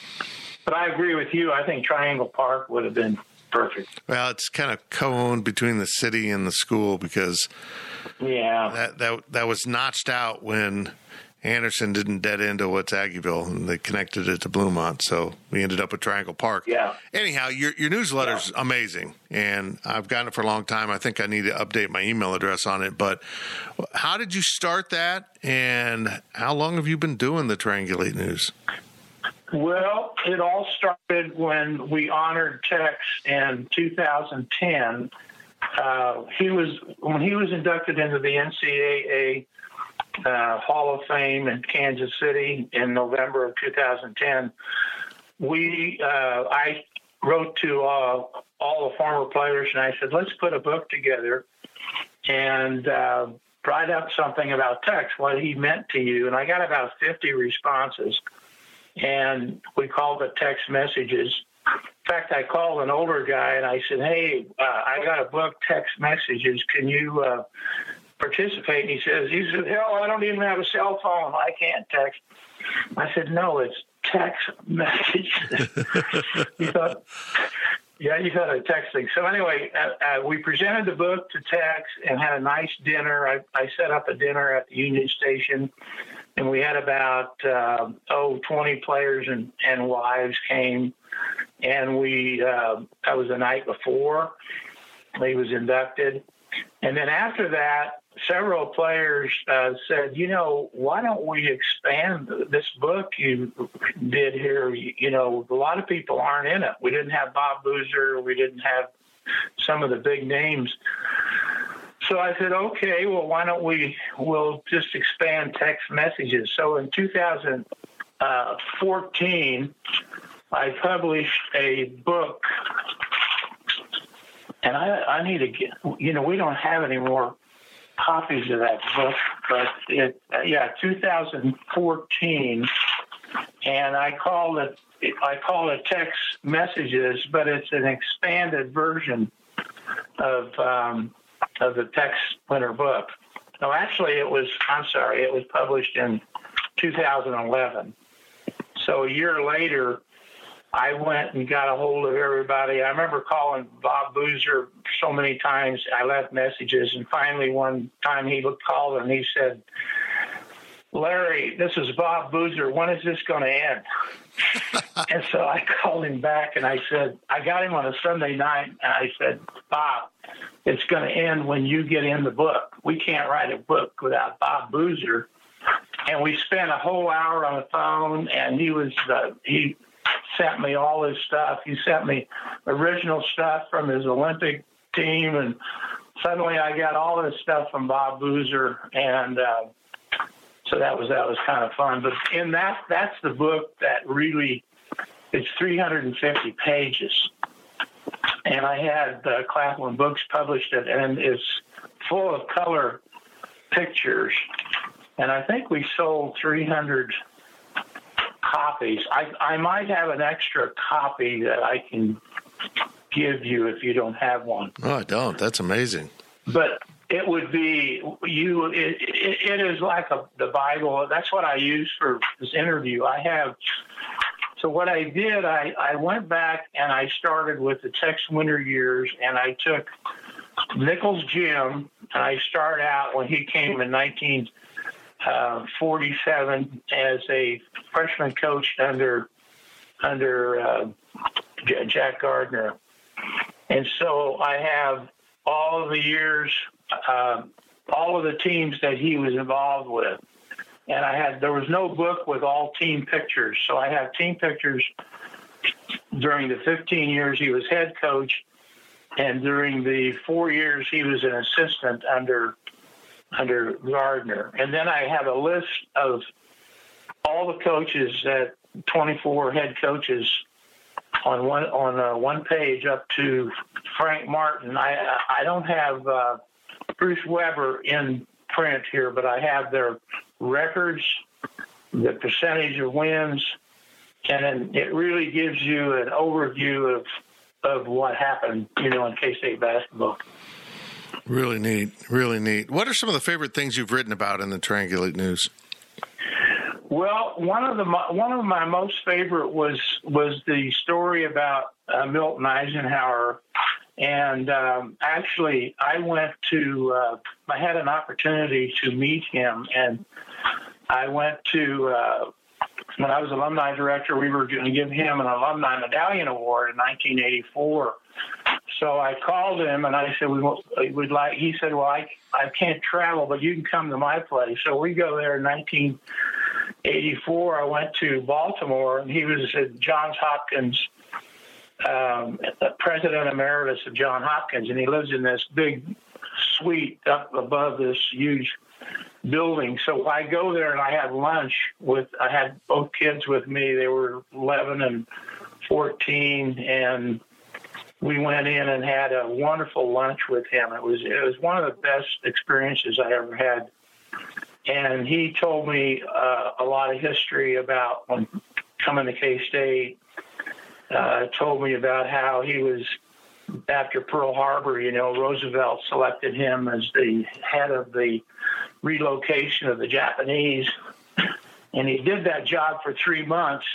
But I agree with you. I think Triangle Park would have been perfect. Well, it's kind of co-owned between the city and the school because yeah, that that that was notched out when Anderson didn't dead into what's Aggieville and they connected it to Bluemont, so we ended up with Triangle Park. Yeah. Anyhow, your your newsletter's yeah. amazing, and I've gotten it for a long time. I think I need to update my email address on it. But how did you start that, and how long have you been doing the Triangulate News? Well, it all started when we honored Tex in 2010. Uh, he was when he was inducted into the NCAA uh, Hall of Fame in Kansas City in November of 2010. We uh, I wrote to uh, all the former players and I said, let's put a book together and uh, write up something about Tex, what he meant to you. And I got about 50 responses and we called it text messages. In fact, I called an older guy and I said, "Hey, uh, I got a book, text messages. Can you uh, participate?" And he says, "He said, hell, I don't even have a cell phone. I can't text." I said, "No, it's text messages." he thought, "Yeah, you thought of texting." So anyway, uh, uh, we presented the book to Tex and had a nice dinner. I, I set up a dinner at the Union Station and we had about uh, oh 20 players and, and wives came and we uh, that was the night before he was inducted and then after that several players uh, said you know why don't we expand this book you did here? You, know a lot of people aren't in it. We didn't have bob boozer. We didn't have some of the big names. So I said, okay, well, why don't we, we'll just expand text messages. So in 2014, I published a book, and I, I need to get, you know, we don't have any more copies of that book, but it, yeah, 2014, and I call it, I call it text messages, but it's an expanded version of, um, of the Tex Winter book. No, actually, it was, I'm sorry, it was published in 2011. So a year later, I went and got a hold of everybody. I remember calling Bob Boozer so many times. I left messages, and finally, one time he called and he said, Larry, this is Bob Boozer. When is this going to end? and so I called him back and I said, I got him on a Sunday night, and I said, Bob, it's going to end when you get in the book. We can't write a book without Bob Boozer. And we spent a whole hour on the phone, and he was uh, he sent me all his stuff. He sent me original stuff from his Olympic team, and suddenly I got all this stuff from Bob Boozer, and uh, so that was that was kind of fun. But in that, that's the book that really it's 350 pages, and I had uh, Claflin Books published it, and it's full of color pictures. And I think we sold 300 copies. I, I might have an extra copy that I can give you if you don't have one. No, I don't. That's amazing. But it would be you. It, it, it is like a, the Bible. That's what I use for this interview. I have. So what I did, I, I went back and I started with the Tex Winter years, and I took Nichols Gym, and I start out when he came in 1947 uh, as a freshman coach under under uh, Jack Gardner, and so I have all of the years, uh, all of the teams that he was involved with. And I had there was no book with all team pictures, so I have team pictures during the 15 years he was head coach, and during the four years he was an assistant under under Gardner. And then I have a list of all the coaches that 24 head coaches on one on uh, one page up to Frank Martin. I I don't have uh, Bruce Weber in print here, but I have their records, the percentage of wins, and it really gives you an overview of of what happened, you know, in K State basketball. Really neat, really neat. What are some of the favorite things you've written about in the Triangulate News? Well, one of the one of my most favorite was was the story about uh, Milton Eisenhower, and um, actually, I went to uh, I had an opportunity to meet him, and I went to uh, when I was alumni director. We were going to give him an alumni medallion award in 1984. So I called him and I said, "We would like." He said, "Well, I I can't travel, but you can come to my place." So we go there in 1984. I went to Baltimore, and he was at Johns Hopkins, um, president emeritus of Johns Hopkins, and he lives in this big suite up above this huge building. So I go there and I had lunch with. I had both kids with me. They were 11 and 14, and we went in and had a wonderful lunch with him. It was it was one of the best experiences I ever had and he told me uh, a lot of history about coming to K State. Uh, told me about how he was after Pearl Harbor. You know, Roosevelt selected him as the head of the relocation of the Japanese, and he did that job for three months,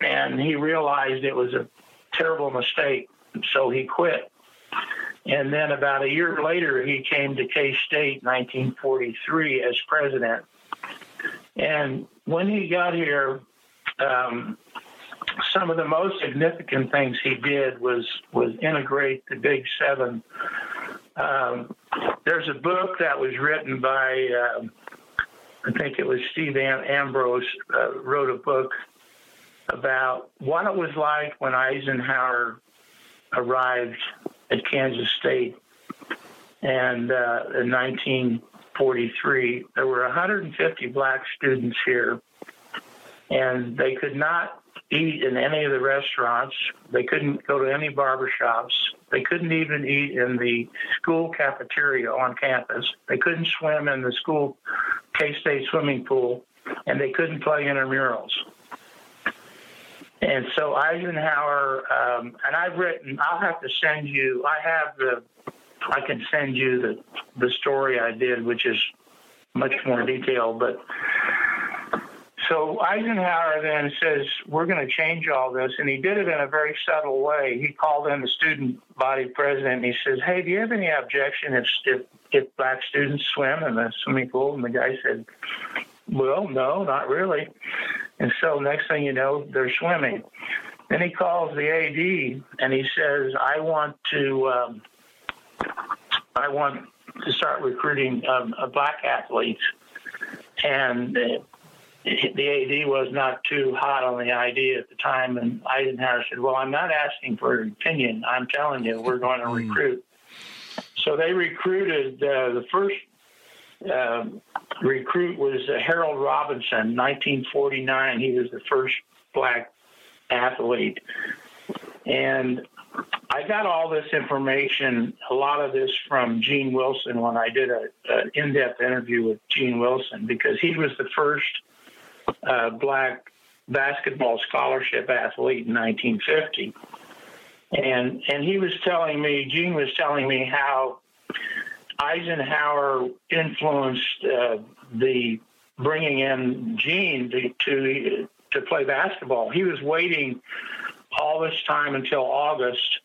and he realized it was a terrible mistake, so he quit. And then about a year later, he came to K State 1943 as president. And when he got here, um, some of the most significant things he did was was integrate the Big Seven. Um, there's a book that was written by, uh, I think it was Steve Am- Ambrose, uh, wrote a book about what it was like when Eisenhower arrived at Kansas State. And uh, in 1943, there were 150 black students here, and they could not eat in any of the restaurants. They couldn't go to any barbershops. They couldn't even eat in the school cafeteria on campus. They couldn't swim in the school K State swimming pool, and they couldn't play intramurals. And so Eisenhower, um, and I've written, I'll have to send you, I have the, I can send you the, the story I did, which is much more detailed. But so Eisenhower then says, we're going to change all this. And he did it in a very subtle way. He called in the student body president and he says, hey, do you have any objection if, if, if black students swim in the swimming pool? And the guy said, well, no, not really. And so next thing you know, they're swimming. Then he calls the AD and he says, I want to, um, I want to start recruiting um, black athletes. And the AD was not too hot on the idea at the time. And Eisenhower said, Well, I'm not asking for an opinion. I'm telling you, we're going to hmm. recruit. So they recruited uh, the first um, recruit was uh, Harold Robinson, 1949. He was the first black athlete. And I got all this information, a lot of this from Gene Wilson when I did an in-depth interview with Gene Wilson because he was the first uh, black basketball scholarship athlete in 1950. And and he was telling me, Gene was telling me how Eisenhower influenced uh, the bringing in Gene to, to to play basketball. He was waiting all this time until August,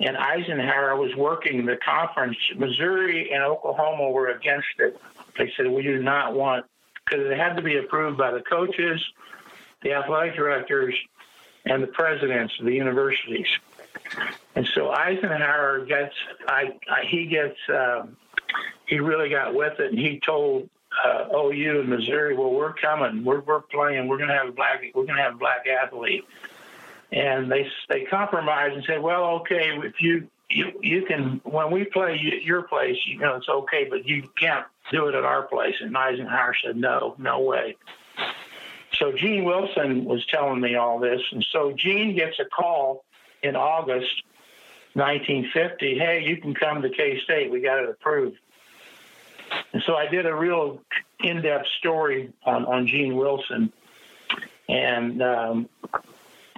and Eisenhower was working the conference. Missouri and Oklahoma were against it. They said we do not want because it had to be approved by the coaches, the athletic directors, and the presidents of the universities. And so Eisenhower gets, I, I he gets, um, he really got with it, and he told uh, OU in Missouri, "Well, we're coming. We're we're playing. We're going to have a black. We're going to have a black athlete." And they they compromised and said, "Well, okay, if you you you can when we play your place, you know it's okay, but you can't do it at our place." And Eisenhower said, "No, no way." So Gene Wilson was telling me all this, and so Gene gets a call in August 1950. Hey, you can come to K State. We got it approved. And so I did a real in-depth story on, on Gene Wilson, and um,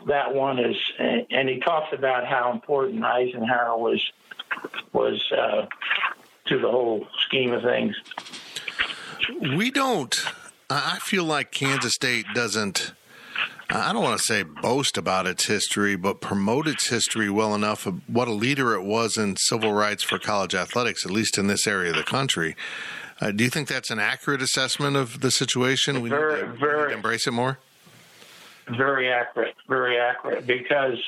that one is, and he talks about how important Eisenhower was was uh, to the whole scheme of things. We don't. I feel like Kansas State doesn't. I don't want to say boast about its history, but promote its history well enough of what a leader it was in civil rights for college athletics, at least in this area of the country. Uh, do you think that's an accurate assessment of the situation? We very, need to, very, need to embrace it more. Very accurate, very accurate. Because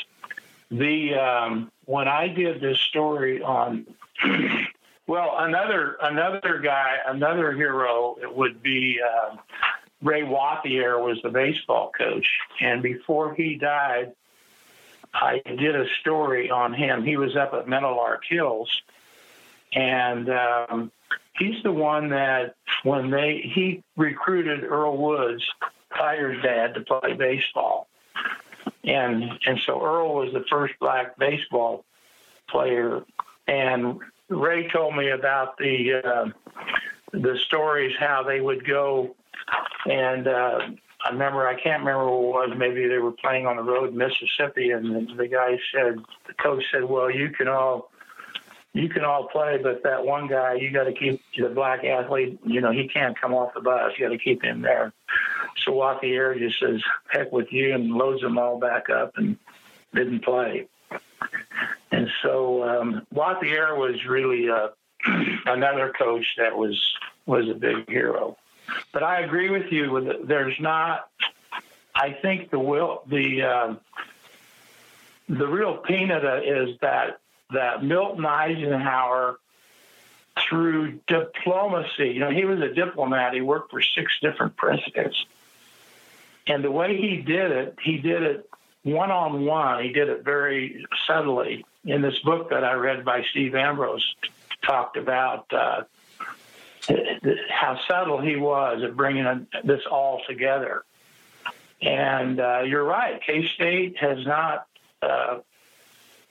the um, when I did this story on, well, another another guy, another hero, it would be. Uh, Ray Wauthier was the baseball coach, and before he died, I did a story on him. He was up at Meadowlark Hills, and um, he's the one that when they he recruited Earl Woods, Tiger's dad, to play baseball, and and so Earl was the first black baseball player, and Ray told me about the uh, the stories how they would go and uh, I remember, I can't remember what it was. Maybe they were playing on the road in Mississippi, and the guy said, the coach said, "Well, you can all." You can all play, but that one guy, you got to keep the black athlete. You know, he can't come off the bus. You got to keep him there. So Wauthier just says, "Heck with you," and loads them all back up and didn't play. And so um, Wauthier was really uh, another coach that was was a big hero. But I agree with you. With there's not. I think the will the uh, the real peanut is that that Milton Eisenhower through diplomacy. You know, he was a diplomat. He worked for six different presidents, and the way he did it, he did it one on one. He did it very subtly. In this book that I read by Steve Ambrose, talked about. Uh, how subtle he was at bringing this all together. And uh, you're right, K State has not. Uh,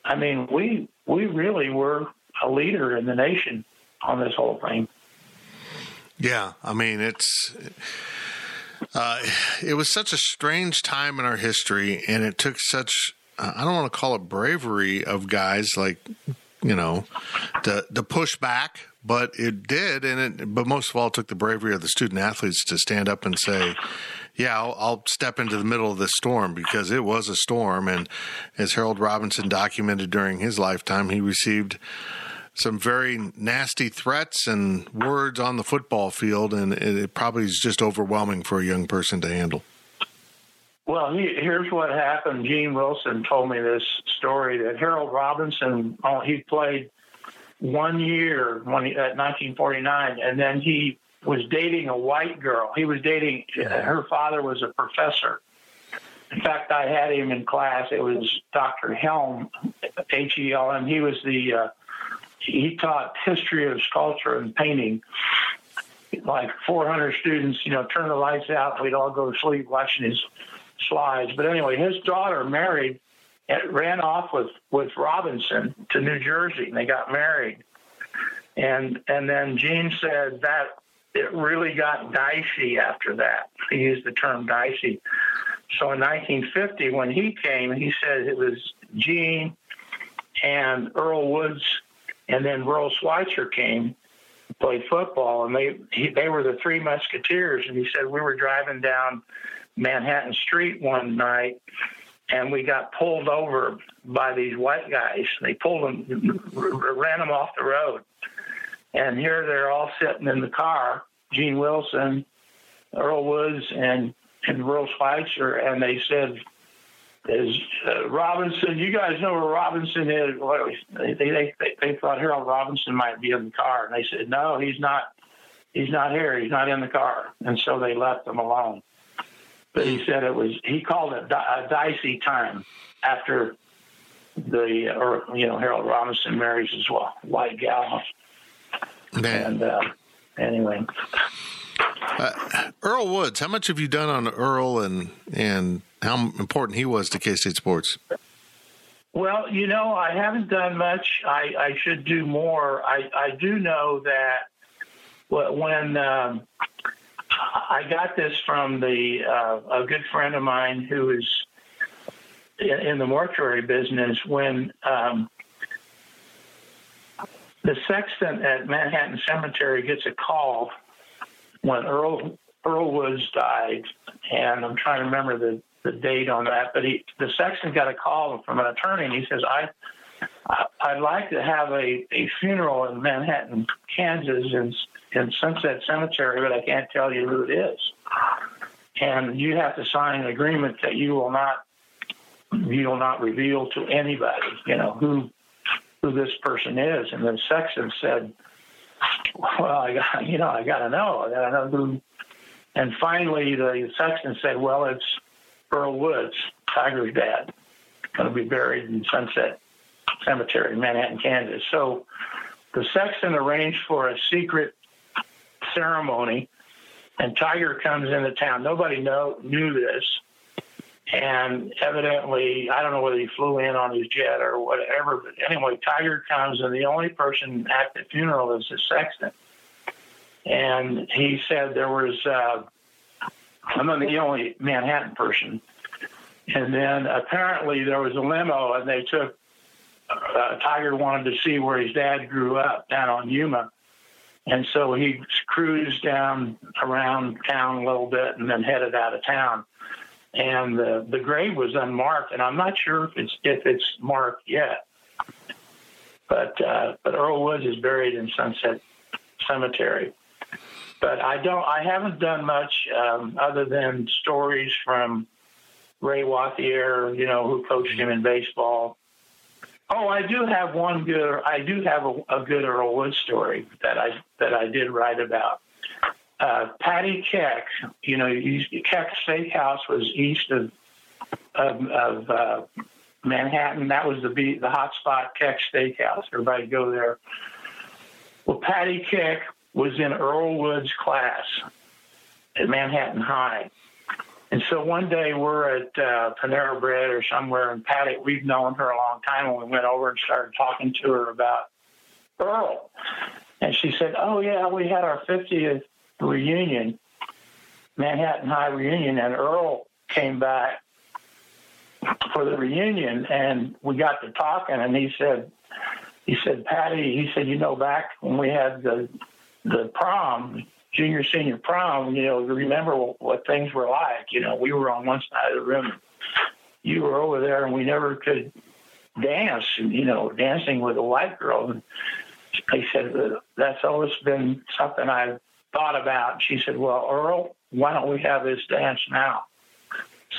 I mean, we we really were a leader in the nation on this whole thing. Yeah, I mean it's. Uh, it was such a strange time in our history, and it took such. I don't want to call it bravery of guys like you know, to to push back, but it did, and it. But most of all, it took the bravery of the student athletes to stand up and say, "Yeah, I'll, I'll step into the middle of this storm because it was a storm." And as Harold Robinson documented during his lifetime, he received some very nasty threats and words on the football field, and it probably is just overwhelming for a young person to handle. Well, he, here's what happened. Gene Wilson told me this story that Harold Robinson, oh, he played one year when he, at 1949, and then he was dating a white girl. He was dating, her father was a professor. In fact, I had him in class. It was Dr. Helm, H E L M. He was the, uh, he taught history of sculpture and painting. Like 400 students, you know, turn the lights out. We'd all go to sleep watching his slides. But anyway, his daughter married ran off with with Robinson to New Jersey, and they got married. And and then Gene said that it really got dicey after that. He used the term dicey. So in 1950, when he came, he said it was Gene and Earl Woods, and then Veryl Switzer came, played football, and they he, they were the three musketeers. And he said we were driving down Manhattan Street one night, and we got pulled over by these white guys. They pulled them, ran them off the road, and here they're all sitting in the car, Gene Wilson, Earl Woods, and and Veryl Switzer, and they said is uh, Robinson. You guys know where Robinson is. They, they, they, they thought Harold Robinson might be in the car, and they said, no, he's not. He's not here. He's not in the car. And so they left him alone. But he said it was. He called it a dicey time after the, or you know, Harold Robinson marries his well white gal. And uh, anyway. Uh, Earl Woods, how much have you done on Earl and and how important he was to K State sports? Well, you know, I haven't done much. I, I should do more. I, I do know that when um, I got this from the uh, a good friend of mine who is in, the mortuary business, when um, the sexton at Manhattan Cemetery gets a call when Earl Earl Woods died, and I'm trying to remember the the date on that, but he, the sexton got a call from an attorney, and he says, "I, I would like to have a, a funeral in Manhattan, Kansas, in in Sunset Cemetery, but I can't tell you who it is, and you have to sign an agreement that you will not you will not reveal to anybody, you know who who this person is." And the sexton said, "Well, I got you know I got to know, I got to know who." And finally, the sexton said, "Well, it's." Earl Woods, Tiger's dad, going to be buried in Sunset Cemetery in Manhattan, Kansas. So the sexton arranged for a secret ceremony, and Tiger comes into town. Nobody know, knew this. And evidently, I don't know whether he flew in on his jet or whatever, but anyway, Tiger comes, and the only person at the funeral is the sexton. And he said there was uh, I'm not the only Manhattan person. And then apparently there was a limo, and they took. Uh, Tiger wanted to see where his dad grew up down on Yuma, and so he cruised down around town a little bit, and then headed out of town. And the the grave was unmarked, and I'm not sure if it's if it's marked yet. But uh, but Earl Woods is buried in Sunset Cemetery but I don't. I haven't done much um, other than stories from Ray Wauthier, you know, who coached him in baseball. Oh, I do have one good. I do have a, a good Earl Wood story that I that I did write about. Uh, Patty Keck, you know, Keck Steakhouse was east of of, of uh, Manhattan. That was the the hot spot Keck Steakhouse. Everybody go there. Well, Patty Keck was in Earl Wood's class at Manhattan High. And so one day we're at uh, Panera Bread or somewhere, and Patty, we've known her a long time, and we went over and started talking to her about Earl. And she said, Oh, yeah, we had our 50th reunion, Manhattan High reunion, and Earl came back for the reunion, and we got to talking, and he said, he said, Patty, he said, you know, back when we had the the prom, junior senior prom, you know, remember what things were like. You know, we were on one side of the room, you were over there, and we never could dance. You know, dancing with a white girl. And I said that's always been something I've thought about. She said, "Well, Earl, why don't we have this dance now?"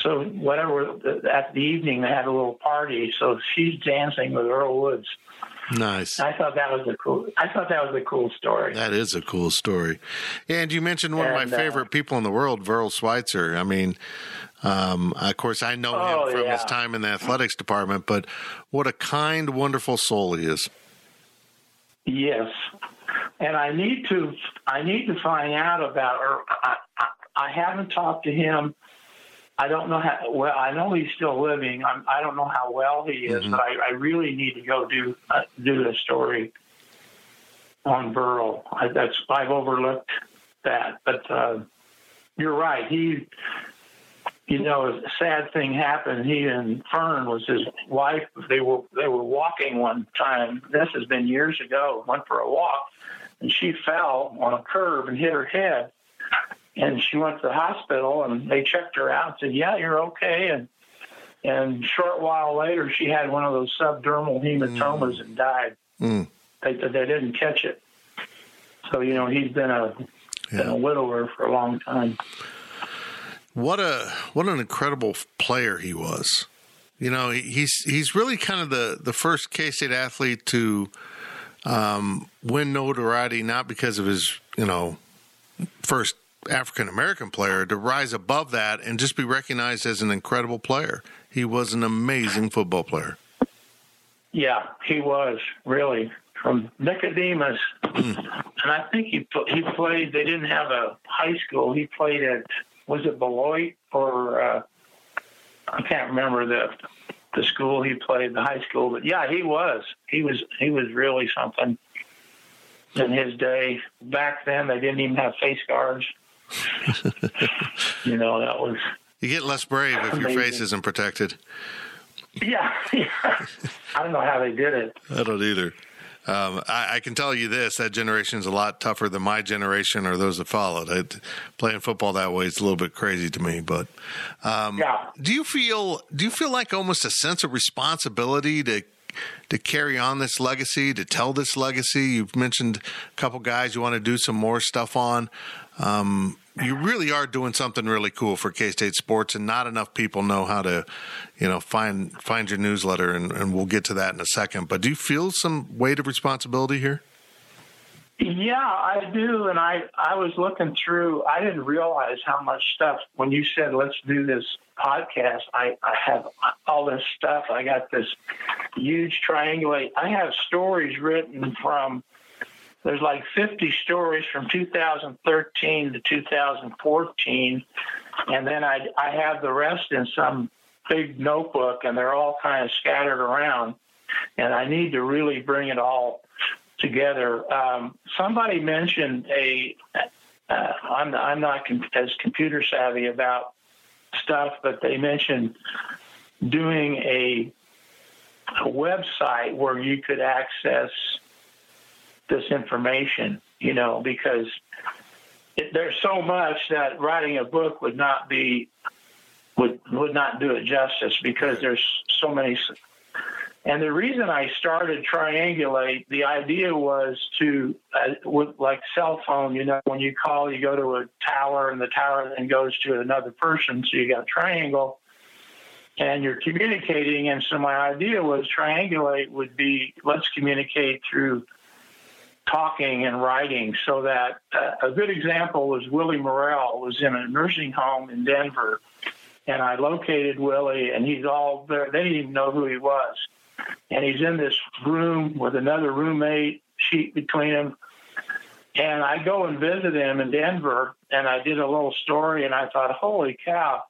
So whatever at the evening they had a little party. So she's dancing with Earl Woods Nice. I thought that was a cool. I thought that was a cool story. That is a cool story. And you mentioned one and, of my uh, favorite people in the world, Veryl Switzer. I mean, um, of course, I know oh, him from yeah. his time in the athletics department, but what a kind, wonderful soul he is. Yes, and I need to. I need to find out about. Or I, I, I haven't talked to him I don't know how well. I know he's still living. I'm, I don't know how well he is, Mm-hmm. but I, I really need to go do uh, do the story on Veryl. I, that's I've overlooked that, but uh, you're right. He, you know, a sad thing happened. He and Fern was his wife. They were they were walking one time. This has been years ago. Went for a walk, and she fell on a curb and hit her head. And she went to the hospital, and they checked her out. and Said, "Yeah, you're okay." And and short while later, she had one of those subdermal hematomas and died. Mm. They they didn't catch it. So you know he's been a been a widower for a long time. What a what an incredible player he was. You know, he's he's really kind of the the first K State athlete to um, win notoriety, not because of his you know first African American player, to rise above that and just be recognized as an incredible player. He was an amazing football player. Yeah, he was really from Nicodemus, and I think he he played. They didn't have a high school. He played at was it Beloit or uh, I can't remember the the school he played, the high school. But yeah, he was. He was. He was really something. In his day, back then they didn't even have face guards. you know that was You get less brave if your face isn't protected. yeah. yeah. I don't know how they did it. I don't either. Um, I, I can tell you this: that generation is a lot tougher than my generation or those that followed. I, playing football that way is a little bit crazy to me. But um, Yeah. do you feel do you feel like almost a sense of responsibility to to carry on this legacy, to tell this legacy? You've mentioned a couple guys you want to do some more stuff on. Um, you really are doing something really cool for K State sports, and not enough people know how to, you know, find find your newsletter, and, and we'll get to that in a second. But do you feel some weight of responsibility here? Yeah, I do. And I, I was looking through, I didn't realize how much stuff, when you said, let's do this podcast, I, I have all this stuff. I got this huge triangulate. I have stories written from, there's like 50 stories from 2013 to 2014. And then I, I have the rest in some big notebook and they're all kind of scattered around. And I need to really bring it all together. Um, somebody mentioned a. Uh, I'm I'm not com- as computer savvy about stuff, but they mentioned doing a, a website where you could access this information. You know, because it, there's so much that writing a book would not be would would not do it justice because there's so many and the reason I started Triangulate, the idea was to, uh, with like cell phone, you know, when you call, you go to a tower and the tower then goes to another person. So you got a triangle and you're communicating. And so my idea was Triangulate would be let's communicate through talking and writing so that uh, a good example was Willie Murrell was in a nursing home in Denver. And I located Willie, and he's all there. They didn't even know who he was and he's in this room with another roommate sheet between them. And I go and visit him in Denver, and I did a little story, and I thought, holy cow!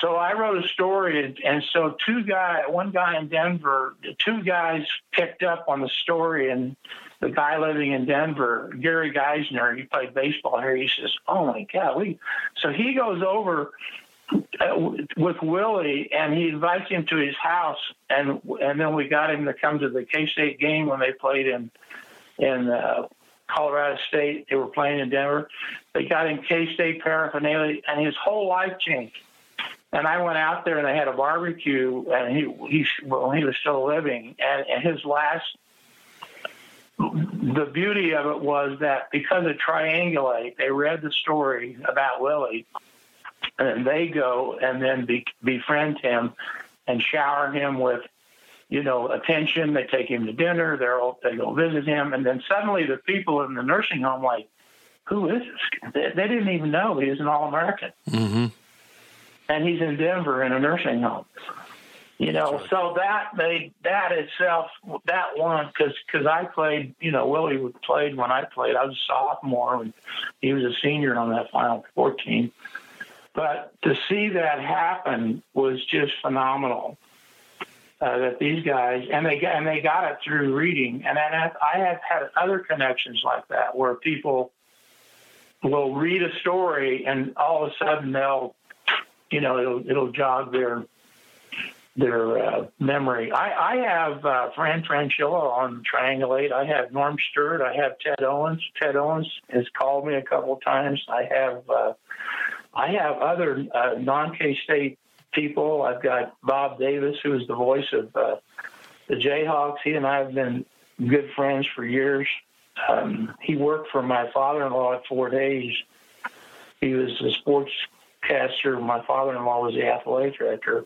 So I wrote a story, and, and so two guy, one guy in Denver, two guys picked up on the story, and the guy living in Denver, Gary Geisner, he played baseball here. He says, "Oh my God!" We so he goes over uh, with Willie, and he invites him to his house, and and then we got him to come to the K State game when they played in in uh, Colorado State. They were playing in Denver. They got him K State paraphernalia, and his whole life changed. And I went out there, and they had a barbecue, and he he well, he was still living, and, and his last. The beauty of it was that because of Triangulate, they read the story about Willie, and they go and then be, befriend him and shower him with you know attention. They take him to dinner. They're all, they go visit him. And then suddenly the people in the nursing home like who is this they, they didn't even know he was an all-american. Mm-hmm. and he's in denver in a nursing home you know so that made that itself that one because because i played you know willie played when i played. I was a sophomore and he was a senior on that final 14 But to see that happen was just phenomenal. Uh, that these guys and they got and they got it through reading, and then I have had other connections like that where people will read a story and all of a sudden they'll, you know, it'll it'll jog their their uh, memory. I, I have uh, Fran Fraschilla on Triangulate. I have Norm Stewart. I have Ted Owens. Ted Owens has called me a couple times. I have uh, I have other uh, non K State people. I've got Bob Davis, who is the voice of uh, the Jayhawks. He and I have been good friends for years. Um, he worked for my father-in-law at Fort Hays. He was a sportscaster. My father-in-law was the athletic director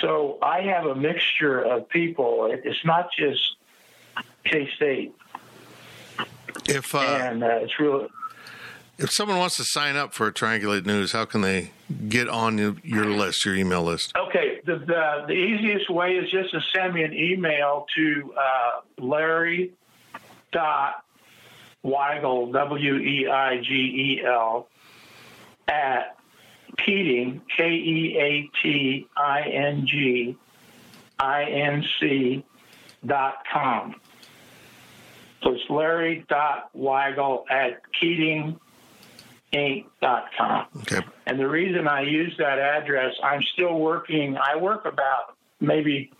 so I have a mixture of people. It's not just K State. If uh, and uh, it's really. If someone wants to sign up for Triangulate News, how can they get on your list, your email list? Okay, the the, the easiest way is just to send me an email to uh, Larry dot Weigel W E I G E L at Keating, K E A T I N G I N C dot com. So it's Larry dot Weigel at Keating Inc. com. Okay. And the reason I use that address, I'm still working. I work about maybe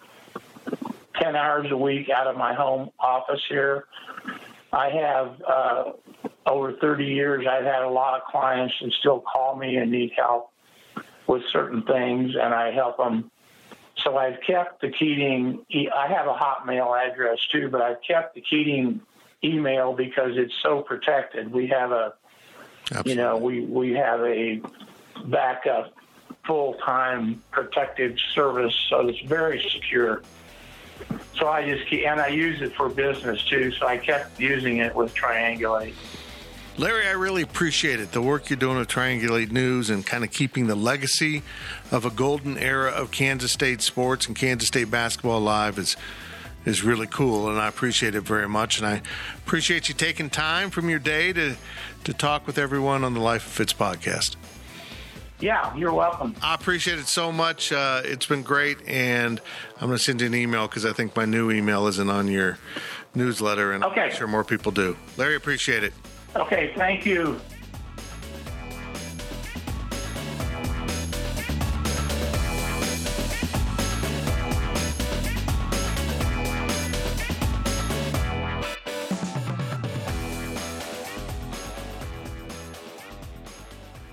10 hours a week out of my home office here. I have uh, over 30 years, I've had a lot of clients that still call me and need help with certain things, and I help them. So I've kept the Keating. I have a Hotmail address too, but I've kept the Keating email because it's so protected. We have a, Absolutely. you know, we we have a backup full time protected service, so it's very secure. So I just keep, and I use it for business too. So I kept using it with Triangulate. Larry, I really appreciate it. The work you're doing with Triangulate News and kind of keeping the legacy of a golden era of Kansas State sports and Kansas State basketball alive is is really cool, and I appreciate it very much. And I appreciate you taking time from your day to to talk with everyone on the Life of Fitz podcast. Yeah, you're welcome. I appreciate it so much. Uh, it's been great, and I'm going to send you an email because I think my new email isn't on your newsletter, and okay. I'm sure more people do. Larry, appreciate it. Okay, thank you.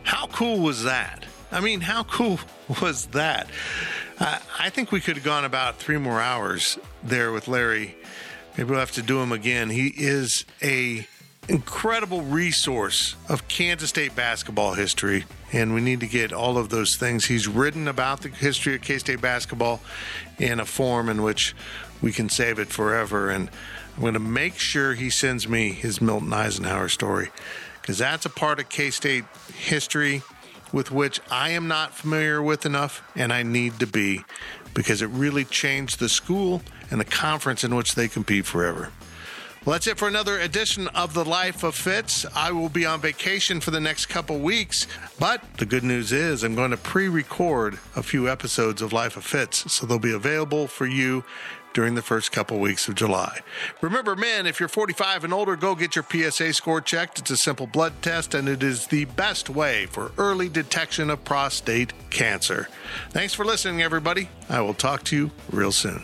How cool was that? I mean, how cool was that? I think we could have gone about three more hours there with Larry. Maybe we'll have to do him again. He is a incredible resource of Kansas State basketball history, and we need to get all of those things. He's written about the history of K State basketball in a form in which we can save it forever. And I'm going to make sure he sends me his Milton Eisenhower story because that's a part of K State history with which I am not familiar with enough, and I need to be because it really changed the school and the conference in which they compete forever. Well, that's it for another edition of The Life of Fitz. I will be on vacation for the next couple weeks, but the good news is I'm going to pre record a few episodes of Life of Fitz, so they'll be available for you during the first couple weeks of July. Remember, men, if you're 45 and older, go get your PSA score checked. It's a simple blood test, and it is the best way for early detection of prostate cancer. Thanks for listening, everybody. I will talk to you real soon.